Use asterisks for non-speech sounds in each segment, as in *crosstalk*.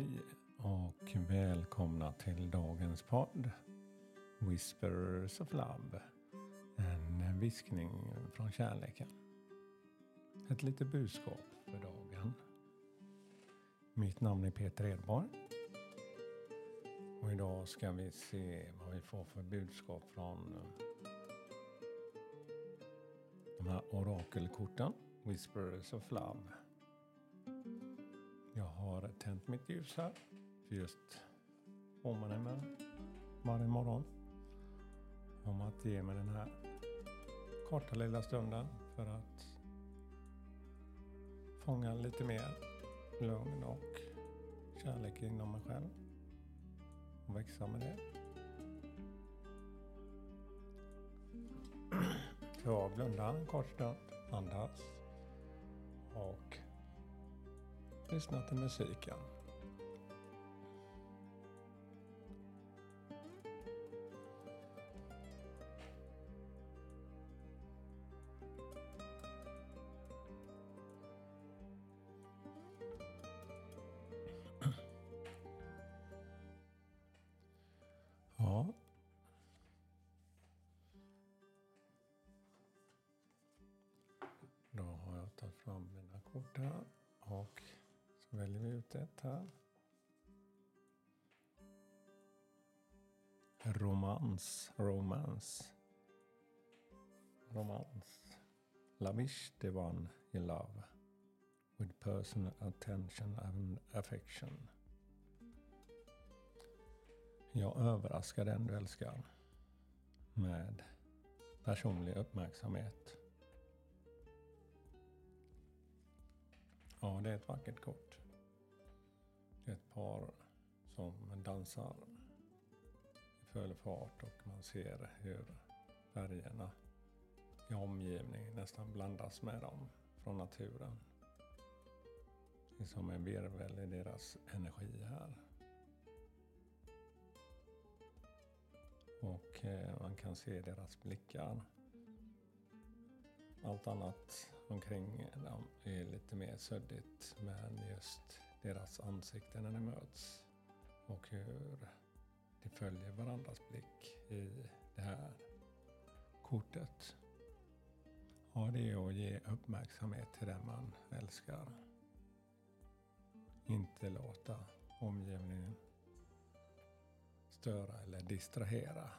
Hej och välkomna till dagens podd Whispers of Love. En viskning från kärleken. Ett litet budskap för dagen. Mitt namn är Peter Edborg. Och idag ska vi se vad vi får för budskap från de här orakelkorten. Whispers of Love. Jag har tänt mitt ljus här. För just påminner mig varje morgon om att ge mig den här korta lilla stunden för att fånga lite mer lugn och kärlek inom mig själv. Och växa med det. Så blunda en kort stund, andas och Lyssna till musiken. *clears throat* Ja. Då har jag tagit fram mina kort här och väljer vi ut ett här. Romans, romance. Romans. Lavish the one you love with personal attention and affection. Jag överraskar den du älskar med personlig uppmärksamhet. Ja, det är ett vackert kort. Det är ett par som dansar i full fart och man ser hur färgerna i omgivningen nästan blandas med dem från naturen. Det är som en virvel i deras energi här. Och eh, man kan se deras blickar. Allt annat omkring dem är lite mer suddigt. Men just deras ansikten när de möts. Och hur de följer varandras blick i det här kortet. Ja, det är att ge uppmärksamhet till den man älskar. Inte låta omgivningen störa eller distrahera.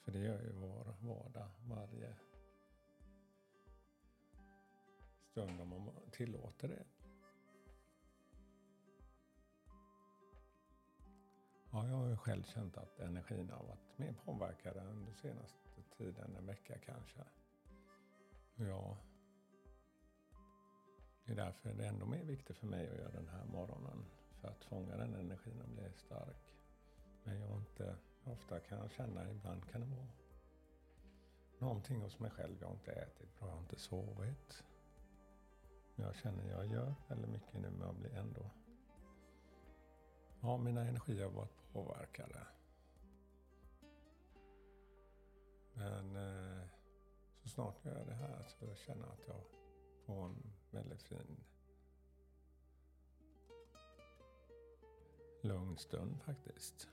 För det gör ju vår vardag varje stund om man tillåter det. Ja, jag har ju själv känt att energin har varit mer påverkad under senaste tiden, en vecka kanske. Ja, det är därför det är ändå mer viktigt för mig att göra den här morgonen. För att fånga den energin och bli stark. Men jag inte, ofta kan jag känna, ibland kan det vara någonting hos mig själv. Jag har inte ätit bra, jag har inte sovit. Men jag känner jag gör väldigt mycket nu men jag blir ändå... Ja, mina energier har varit påverkade. Men eh, så snart jag gör det här så känner jag att jag får en väldigt fin lugn stund faktiskt.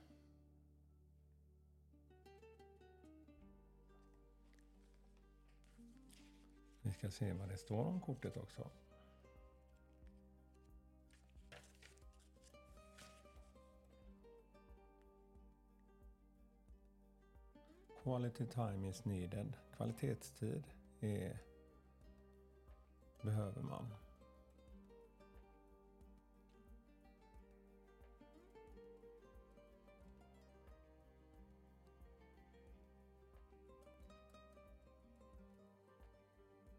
Vi ska se vad det står om kortet också. Quality time is needed. Kvalitetstid är, behöver man.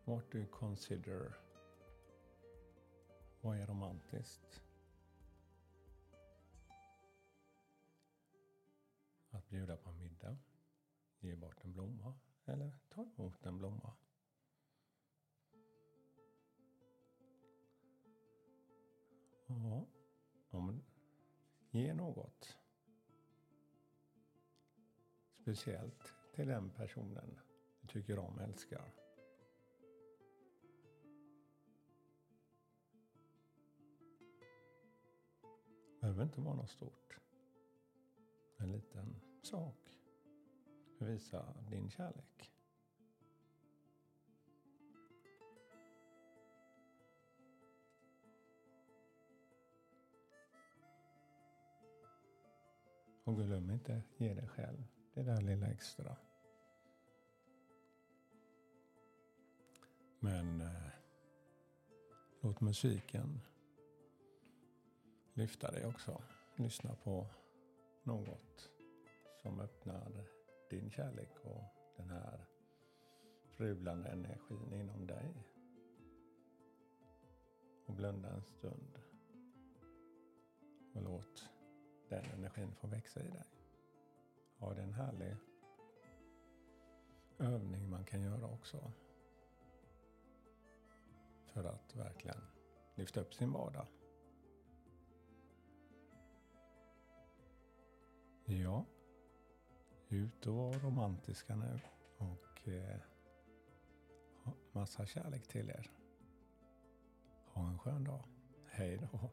What do you consider? Vad är romantiskt? Att bjuda på en middag, ge bort en blomma eller ta emot en blomma. Ja, om ge något. Speciellt till den personen du tycker om, älskar. Det behöver inte vara något stort. En liten sak. Visa din kärlek. Och glöm inte ge dig själv det där lilla extra. Men eh, låt musiken lyfta dig också. Lyssna på något som öppnar din kärlek och den här sprudlande energin inom dig. Och blunda en stund. Och låt den energin få växa i dig. Ja, det är en härlig övning man kan göra också. För att verkligen lyfta upp sin vardag. Ja, ut och var romantiska nu och eh, massa kärlek till er. Ha en skön dag. Hej då.